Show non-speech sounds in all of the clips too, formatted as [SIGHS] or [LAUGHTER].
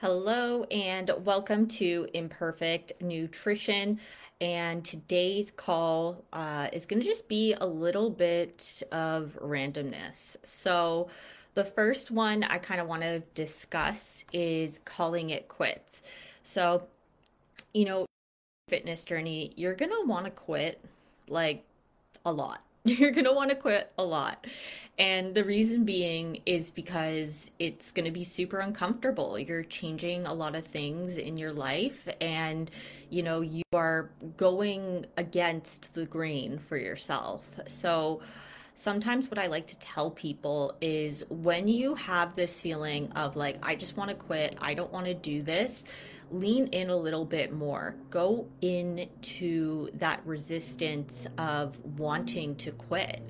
Hello, and welcome to Imperfect Nutrition. And today's call uh, is going to just be a little bit of randomness. So, the first one I kind of want to discuss is calling it quits. So, you know, fitness journey, you're going to want to quit like a lot. [LAUGHS] You're going to want to quit a lot. And the reason being is because it's going to be super uncomfortable. You're changing a lot of things in your life and you know, you are going against the grain for yourself. So sometimes what I like to tell people is when you have this feeling of like I just want to quit, I don't want to do this, lean in a little bit more. Go into that resistance of wanting to quit.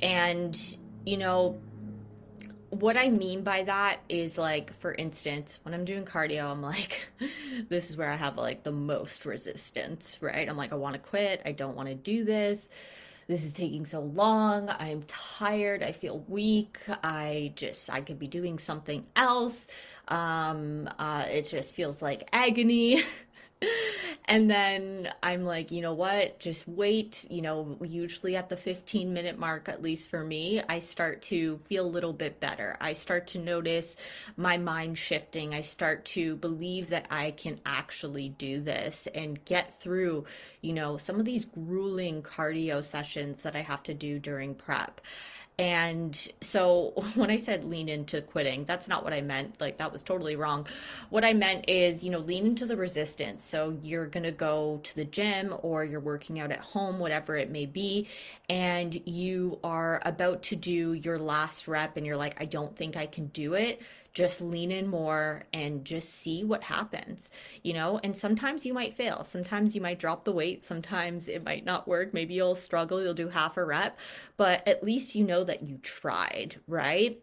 And you know, what I mean by that is like, for instance, when I'm doing cardio, I'm like, [LAUGHS] this is where I have like the most resistance, right? I'm like, I want to quit. I don't want to do this. This is taking so long. I'm tired. I feel weak. I just, I could be doing something else. Um, uh, it just feels like agony. [LAUGHS] [LAUGHS] and then I'm like, you know what? Just wait. You know, usually at the 15 minute mark, at least for me, I start to feel a little bit better. I start to notice my mind shifting. I start to believe that I can actually do this and get through, you know, some of these grueling cardio sessions that I have to do during prep. And so [LAUGHS] when I said lean into quitting, that's not what I meant. Like that was totally wrong. What I meant is, you know, lean into the resistance. So you're going to go to the gym or you're working out at home, whatever it may be, and you are about to do your last rep and you're like, I don't think I can do it just lean in more and just see what happens, you know? And sometimes you might fail. Sometimes you might drop the weight. Sometimes it might not work. Maybe you'll struggle. You'll do half a rep, but at least you know that you tried, right?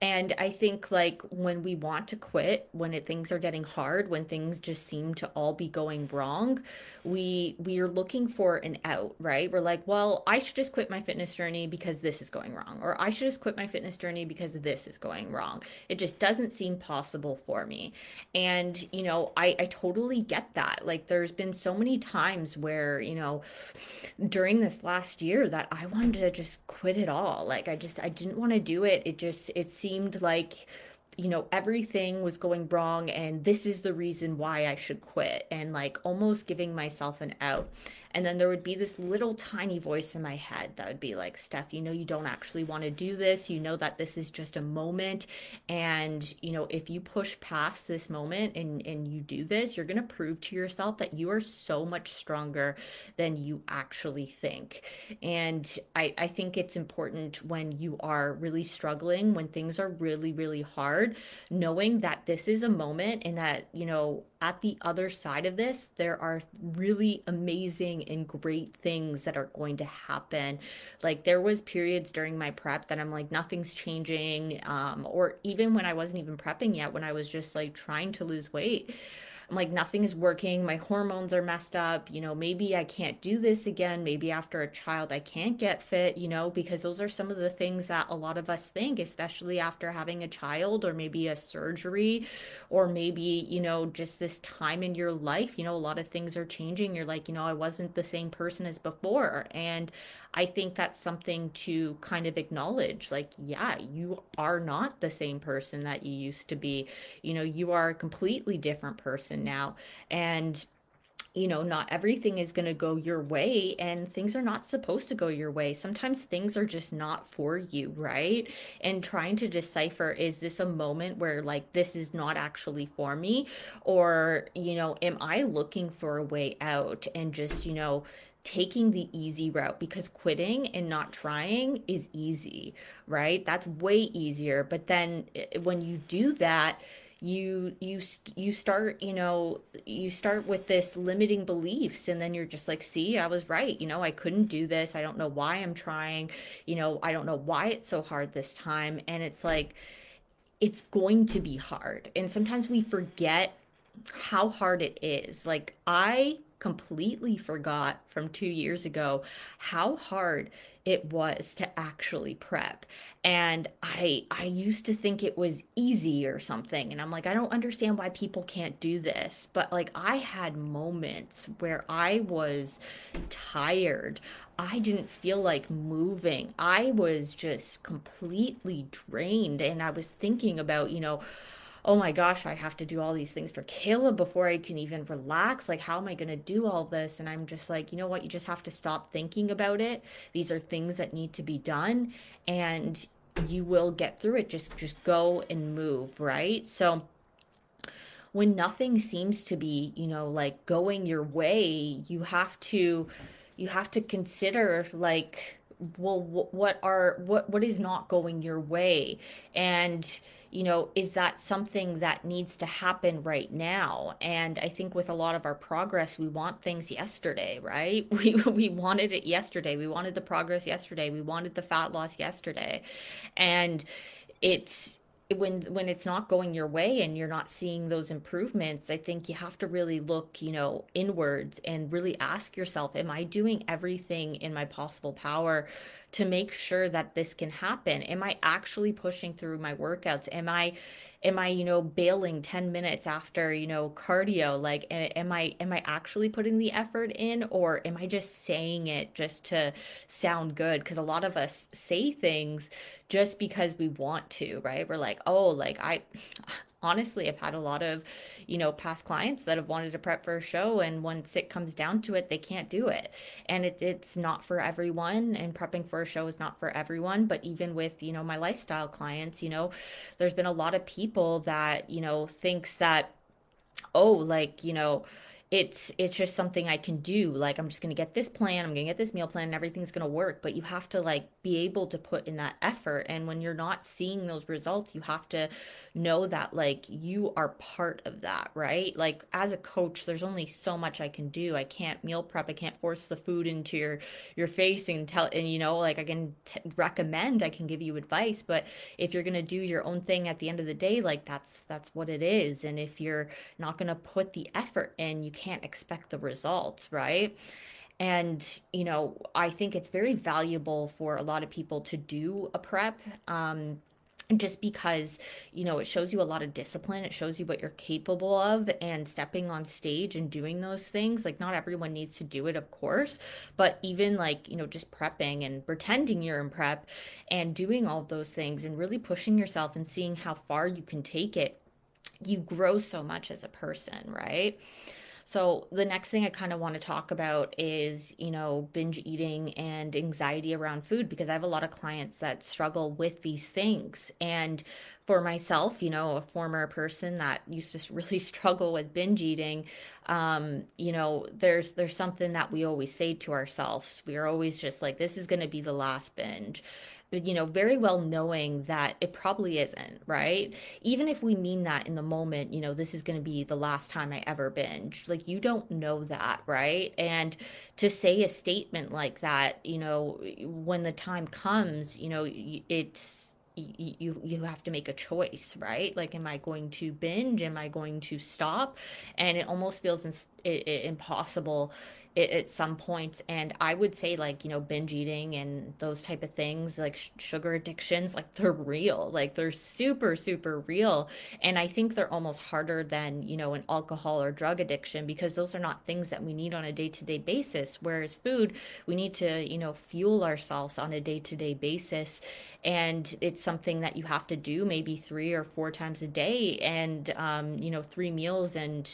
And I think like when we want to quit, when it, things are getting hard, when things just seem to all be going wrong, we we are looking for an out, right? We're like, well, I should just quit my fitness journey because this is going wrong, or I should just quit my fitness journey because this is going wrong. It just doesn't seem possible for me. And, you know, I, I totally get that. Like, there's been so many times where, you know, during this last year that I wanted to just quit it all. Like, I just, I didn't want to do it. It just, it seemed like, you know, everything was going wrong and this is the reason why I should quit and like almost giving myself an out. And then there would be this little tiny voice in my head that would be like, Steph, you know, you don't actually want to do this. You know that this is just a moment. And, you know, if you push past this moment and, and you do this, you're going to prove to yourself that you are so much stronger than you actually think. And I, I think it's important when you are really struggling, when things are really, really hard, knowing that this is a moment and that, you know, at the other side of this, there are really amazing and great things that are going to happen. Like there was periods during my prep that I'm like nothing's changing um or even when I wasn't even prepping yet when I was just like trying to lose weight I'm like, nothing is working. My hormones are messed up. You know, maybe I can't do this again. Maybe after a child, I can't get fit, you know, because those are some of the things that a lot of us think, especially after having a child or maybe a surgery or maybe, you know, just this time in your life. You know, a lot of things are changing. You're like, you know, I wasn't the same person as before. And I think that's something to kind of acknowledge. Like, yeah, you are not the same person that you used to be. You know, you are a completely different person now. And you know, not everything is going to go your way and things are not supposed to go your way. Sometimes things are just not for you, right? And trying to decipher is this a moment where like this is not actually for me or, you know, am I looking for a way out and just, you know, taking the easy route because quitting and not trying is easy, right? That's way easier. But then when you do that, you you you start you know you start with this limiting beliefs. And then you're just like see i was right. You know i couldn't do this. I don't know why i'm trying. You know i don't know why it's so hard this time. And it's like it's going to be hard. And sometimes we forget how hard it is. Like i completely forgot from two years ago how hard it was to actually prep. And i i used to think it was easy or something and i'm like i don't understand why people can't do this. But like i had moments where i was tired. I didn't feel like moving. I was just completely drained and i was thinking about you know oh my gosh, I have to do all these things for Caleb before I can even relax. Like, how am I going to do all this? And I'm just like, you know what? You just have to stop thinking about it. These are things that need to be done. And you will get through it. Just just go and move, right? So when nothing seems to be, you know, like going your way, you have to you have to consider like well what are what what is not going your way and you know is that something that needs to happen right now? And i think with a lot of our progress we want things yesterday right? [LAUGHS] We we wanted it yesterday. We wanted the progress yesterday. We wanted the fat loss yesterday. And it's when when it's not going your way and you're not seeing those improvements i think you have to really look you know inwards and really ask yourself am i doing everything in my possible power to make sure that this can happen. Am i actually pushing through my workouts? Am i am i you know bailing 10 minutes after you know cardio? Like am i am i actually putting the effort in or am i just saying it just to sound good? Because a lot of us say things just because we want to right? We're like oh like i honestly i've had a lot of you know past clients that have wanted to prep for a show and once it comes down to it they can't do it. And it, it's not for everyone and prepping for a show is not for everyone. But even with you know my lifestyle clients you know there's been a lot of people that you know thinks that oh like you know it's it's just something I can do. Like I'm just gonna get this plan, I'm gonna get this meal plan, and everything's gonna work. But you have to like be able to put in that effort. And when you're not seeing those results, you have to know that like you are part of that, right? Like as a coach, there's only so much I can do. I can't meal prep, I can't force the food into your your face and tell and you know, like I can t- recommend, I can give you advice, but if you're gonna do your own thing at the end of the day, like that's that's what it is. And if you're not gonna put the effort in, you can't expect the results, right? And, you know, I think it's very valuable for a lot of people to do a prep. Um, just because you know it shows you a lot of discipline it shows you what you're capable of and stepping on stage and doing those things like not everyone needs to do it of course but even like you know just prepping and pretending you're in prep and doing all those things and really pushing yourself and seeing how far you can take it you grow so much as a person right so the next thing I kind of want to talk about is, you know, binge eating and anxiety around food because I have a lot of clients that struggle with these things. And for myself, you know, a former person that used to [LAUGHS] really struggle with binge eating, um, you know, there's there's something that we always say to ourselves. We are always just like, this is going to be the last binge you know, very well knowing that it probably isn't, right? Even if we mean that in the moment, you know, this is going to be the last time I ever binge. Like, you don't know that, right? And to say a statement like that, you know, when the time comes, you know, it's, you you have to make a choice right like am i going to binge am i going to stop and it almost feels impossible at some points and i would say like you know binge eating and those type of things like sh- sugar addictions like they're real like they're super super real. And i think they're almost harder than you know an alcohol or drug addiction because those are not things that we need on a day-to-day basis. Whereas food we need to you know fuel ourselves on a day-to-day basis. And it's something that you have to do maybe three or four times a day and um, you know three meals and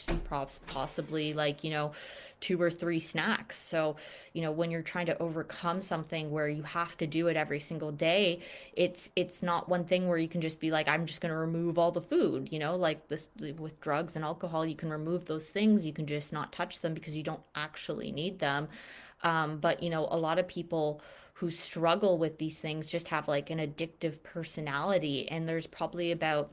possibly like you know two or three snacks. So, you know, when you're trying to overcome something where you have to do it every single day, it's it's not one thing where you can just be like I'm just going to remove all the food, you know, like this with drugs and alcohol, you can remove those things, you can just not touch them because you don't actually need them. Um, but you know, a lot of people who struggle with these things just have like an addictive personality and there's probably about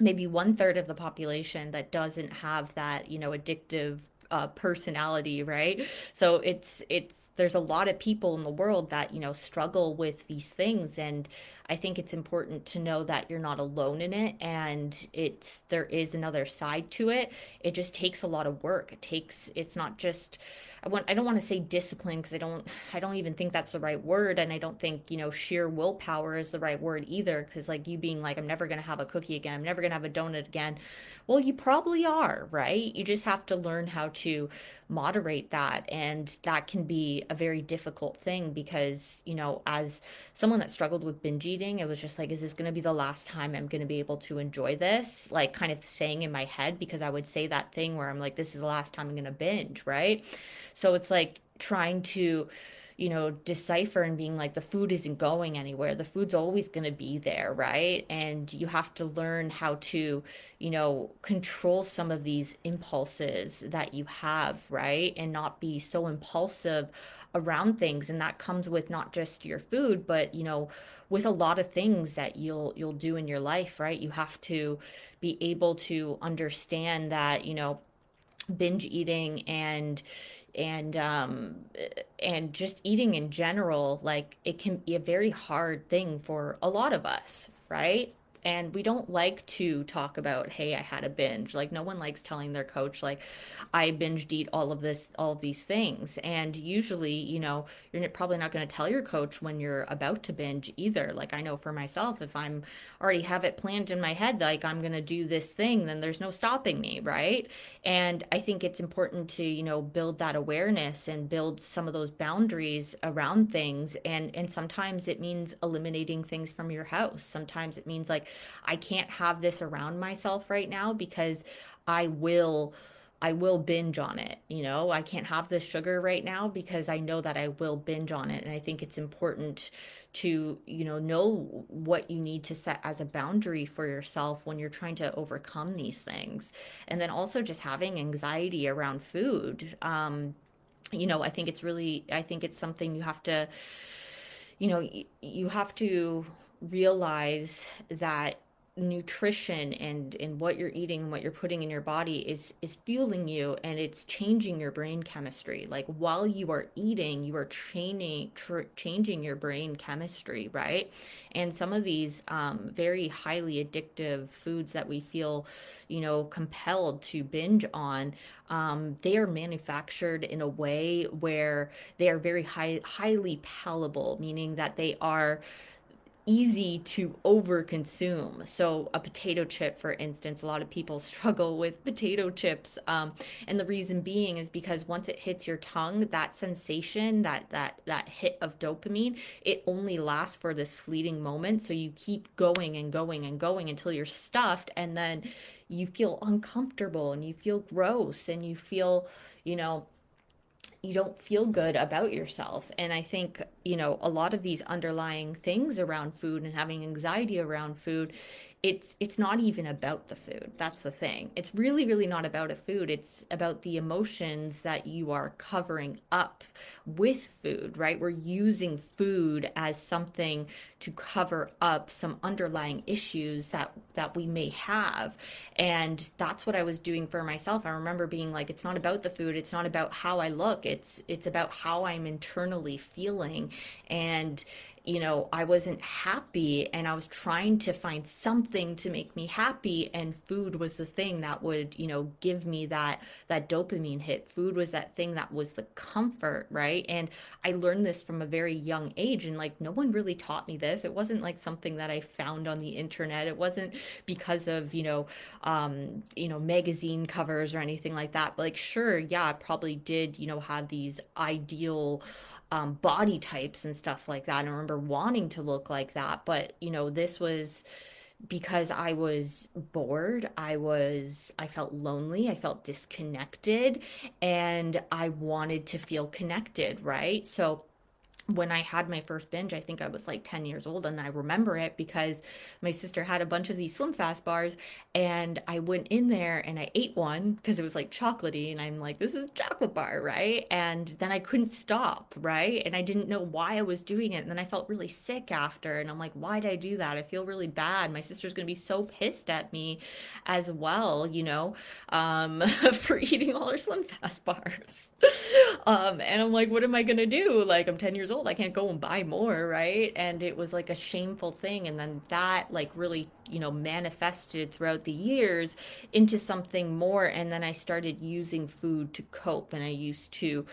maybe one third of the population that doesn't have that, you know, addictive uh, personality, right? So it's it's there's a lot of people in the world that you know struggle with these things, and I think it's important to know that you're not alone in it, and it's there is another side to it. It just takes a lot of work. It takes it's not just I want I don't want to say discipline because I don't I don't even think that's the right word and I don't think, you know, sheer willpower is the right word either because like you being like I'm never going to have a cookie again, I'm never going to have a donut again. Well, you probably are, right? You just have to learn how to moderate that and that can be a very difficult thing because, you know, as someone that struggled with binge eating, it was just like is this going to be the last time I'm going to be able to enjoy this? Like kind of saying in my head because I would say that thing where I'm like this is the last time I'm going to binge, right? So it's like trying to, you know, decipher and being like, the food isn't going anywhere. The food's always going to be there, right? And you have to learn how to, you know, control some of these impulses that you have, right? And not be so impulsive around things and that comes with not just your food but you know with a lot of things that you'll you'll do in your life right you have to be able to understand that you know binge eating and and um and just eating in general like it can be a very hard thing for a lot of us right and we don't like to talk about hey i had a binge. Like no one likes telling their coach like i binged eat all of this all of these things. And usually you know you're probably not going to tell your coach when you're about to binge either. Like i know for myself if i'm already have it planned in my head like i'm going to do this thing then there's no stopping me right? And i think it's important to you know build that awareness and build some of those boundaries around things. And and sometimes it means eliminating things from your house. Sometimes it means like I can't have this around myself right now because I will I will binge on it. You know, I can't have this sugar right now because I know that I will binge on it. And I think it's important to, you know, know what you need to set as a boundary for yourself when you're trying to overcome these things. And then also just having anxiety around food. Um, you know, I think it's really, I think it's something you have to, you know, you have to realize that nutrition and and what you're eating and what you're putting in your body is is fueling you and it's changing your brain chemistry. Like while you are eating you are training tr- changing your brain chemistry right? And some of these um, very highly addictive foods that we feel you know compelled to binge on um, they are manufactured in a way where they are very high highly palatable meaning that they are easy to overconsume. So, a potato chip, for instance, a lot of people [LAUGHS] struggle with potato chips, um, and the reason being is because once it hits your tongue, that sensation, that that that hit of dopamine, it only lasts for this fleeting moment. So you keep going and going and going until you're stuffed, and then you feel uncomfortable and you feel gross and you feel, you know you don't feel good about yourself. And I think, you know, a lot of these underlying things around food and having anxiety around food it's it's not even about the food. That's the thing. It's really really not about a food. It's about the emotions that you are covering up with food right? We're using food as something to cover up some underlying issues that that we may have. And that's what i was doing for myself. I remember being like it's not about the food. It's not about how i look. It's it's about how i'm internally feeling. And you know, I wasn't happy and I was trying to find something to make me happy and food was the thing that would, you know, give me that that dopamine hit. Food was that thing that was the comfort, right? And I learned this from a very young age and like no one really taught me this. It wasn't like something that I found on the internet. It wasn't because of, you know, um, you know, magazine covers or anything like that. But like sure, yeah, I probably did, you know, have these ideal um, body types and stuff like that. And I remember wanting to look like that. But, you know, this was because I was bored. I was, I felt lonely. I felt disconnected and I wanted to feel connected, right? So, when I had my first binge, I think I was like 10 years old. And I remember it because my sister had a bunch of these Slim Fast bars. And I went in there and I ate one because it was like chocolatey. And I'm like, this is a chocolate bar, right? And then I couldn't stop, right? And I didn't know why I was doing it. And then I felt really sick after. And I'm like, why did I do that? I feel really bad. My sister's to be so pissed at me as well, you know, um, [LAUGHS] for eating all her Slim Fast bars. [LAUGHS] um, and I'm like, what am I to do? Like, I'm 10 years old. I can't go and buy more, right? And it was like a shameful thing. And then that like really, you know, manifested throughout the years into something more. And then I started using food to cope. And I used to,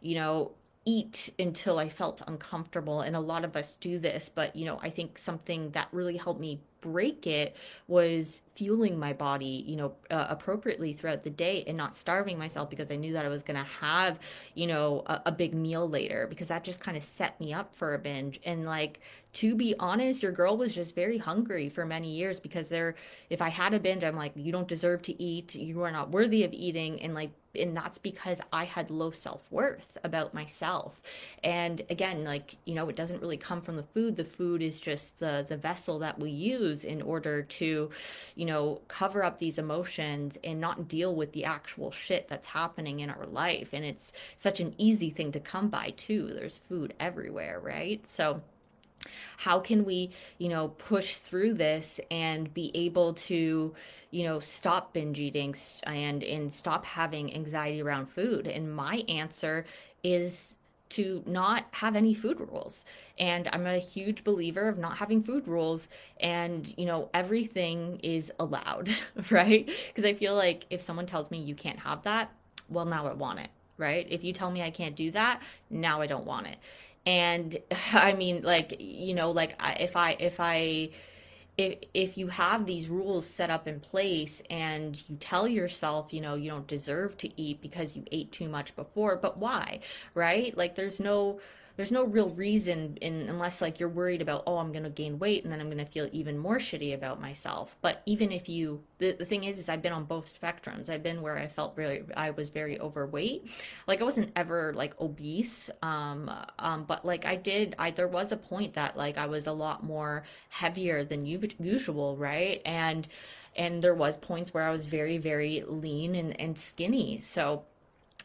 you know, eat until I felt uncomfortable. And a lot of us do this, but you know, I think something that really helped me break it was fueling my body, you know, uh, appropriately throughout the day and not starving myself because I knew that I was going to have, you know, a, a big meal later because that just kind of set me up for a binge. And like, to be honest, your girl was just very hungry for many years because there, if I had a binge, I'm like, you don't deserve to eat. You are not worthy of eating. And like, and that's because I had low self-worth about myself. And again, like, you know, it doesn't really come from the food. The food is just the the vessel that we use in order to, you know, cover up these emotions and not deal with the actual shit that's happening in our life. And it's such an easy thing to come by too. There's food everywhere, right? So how can we you know push through this and be able to you know stop binge eating and and stop having anxiety around food and my answer is to not have any food rules. And I'm a huge believer of not having food rules and, you know, everything is allowed, [LAUGHS] right? Because I feel like if someone tells me you can't have that, well, now I want it, right? If you tell me I can't do that, now I don't want it and [SIGHS] i mean like you know like if i if i if if you have these rules set up in place and you tell yourself you know you don't deserve to eat because you ate too much before but why right? Like there's no there's no real reason in unless like you're worried about oh i'm going to gain weight and then i'm going to feel even more shitty about myself. But even if you the, the thing is is i've been on both spectrums. I've been where i felt really i was very overweight. Like i wasn't ever like obese um um but like i did i there was a point that like i was a lot more heavier than usual right? And and there was points where i was very very lean and, and skinny. So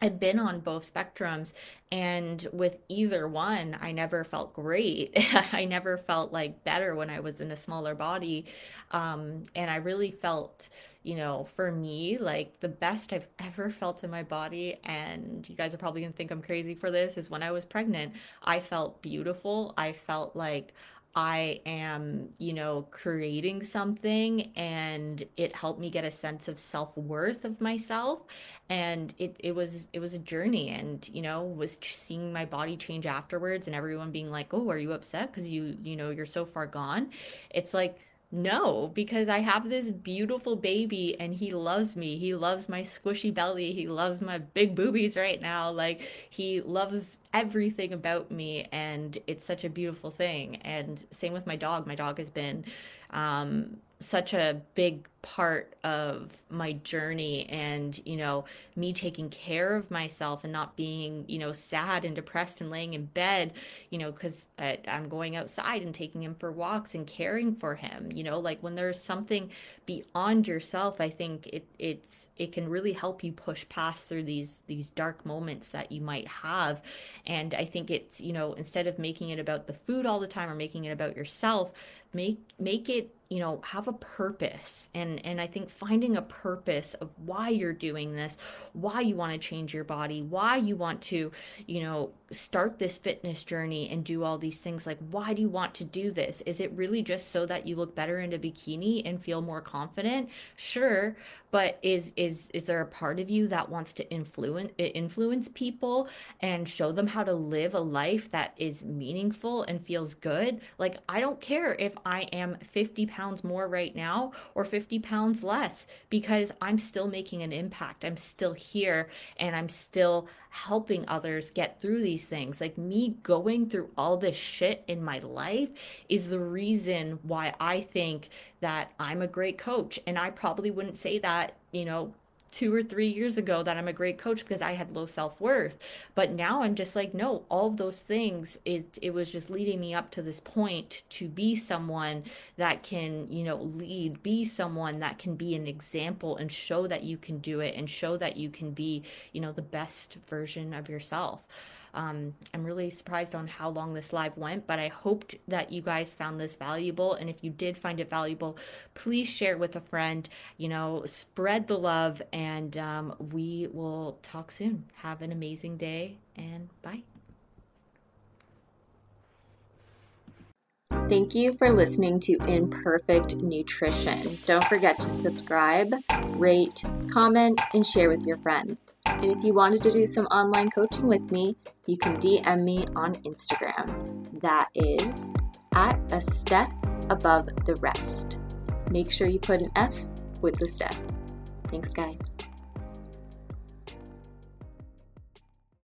I've been on both spectrums, and with either one, I never felt great. [LAUGHS] I never felt like better when I was in a smaller body. Um, and I really felt, you know, for me, like the best I've ever felt in my body. And you guys are probably gonna think I'm crazy for this, is when I was pregnant. I felt beautiful. I felt like I am, you know, creating something and it helped me get a sense of self-worth of myself. And it, it was it was a journey and, you know, was seeing my body change afterwards and everyone being like, Oh, are you upset? Because you, you know, you're so far gone. It's like no, because I have this beautiful baby and he loves me. He loves my squishy belly. He loves my big boobies right now. Like, he loves everything about me. And it's such a beautiful thing. And same with my dog. My dog has been um, such a big part of my journey and you know me taking care of myself and not being you know sad and depressed and laying in bed you know because i'm going outside and taking him for walks and caring for him you know? Like when there's something beyond yourself i think it it's it can really help you push past through these these dark moments that you might have. And i think it's you know instead of making it about the food all the time or making it about yourself make make it you know have a purpose and and i think finding a purpose of why you're doing this why you want to change your body why you want to you know start this fitness journey and do all these things like why do you want to do this? Is it really just so that you look better in a bikini and feel more confident? Sure but is is is there a part of you that wants to influence influence people and show them how to live a life that is meaningful and feels good? Like i don't care if i am 50 pounds more right now or 50 pounds less because i'm still making an impact i'm still here and i'm still helping others get through these things. Like me going through all this shit in my life is the reason why I think that I'm a great coach. And I probably wouldn't say that, you know, two or three years ago that I'm a great coach because I had low self-worth. But now I'm just like, no, all of those things it it was just leading me up to this point to be someone that can, you know, lead, be someone that can be an example and show that you can do it and show that you can be, you know, the best version of yourself. Um, I'm really surprised on how long this live went, but I hoped that you guys found this valuable. And if you did find it valuable, please share it with a friend. You know, spread the love, and um, we will talk soon. Have an amazing day, and bye. Thank you for listening to Imperfect Nutrition. Don't forget to subscribe, rate, comment, and share with your friends. And if you wanted to do some online coaching with me, you can DM me on Instagram. That is at a step above the rest. Make sure you put an F with the step. Thanks, guys.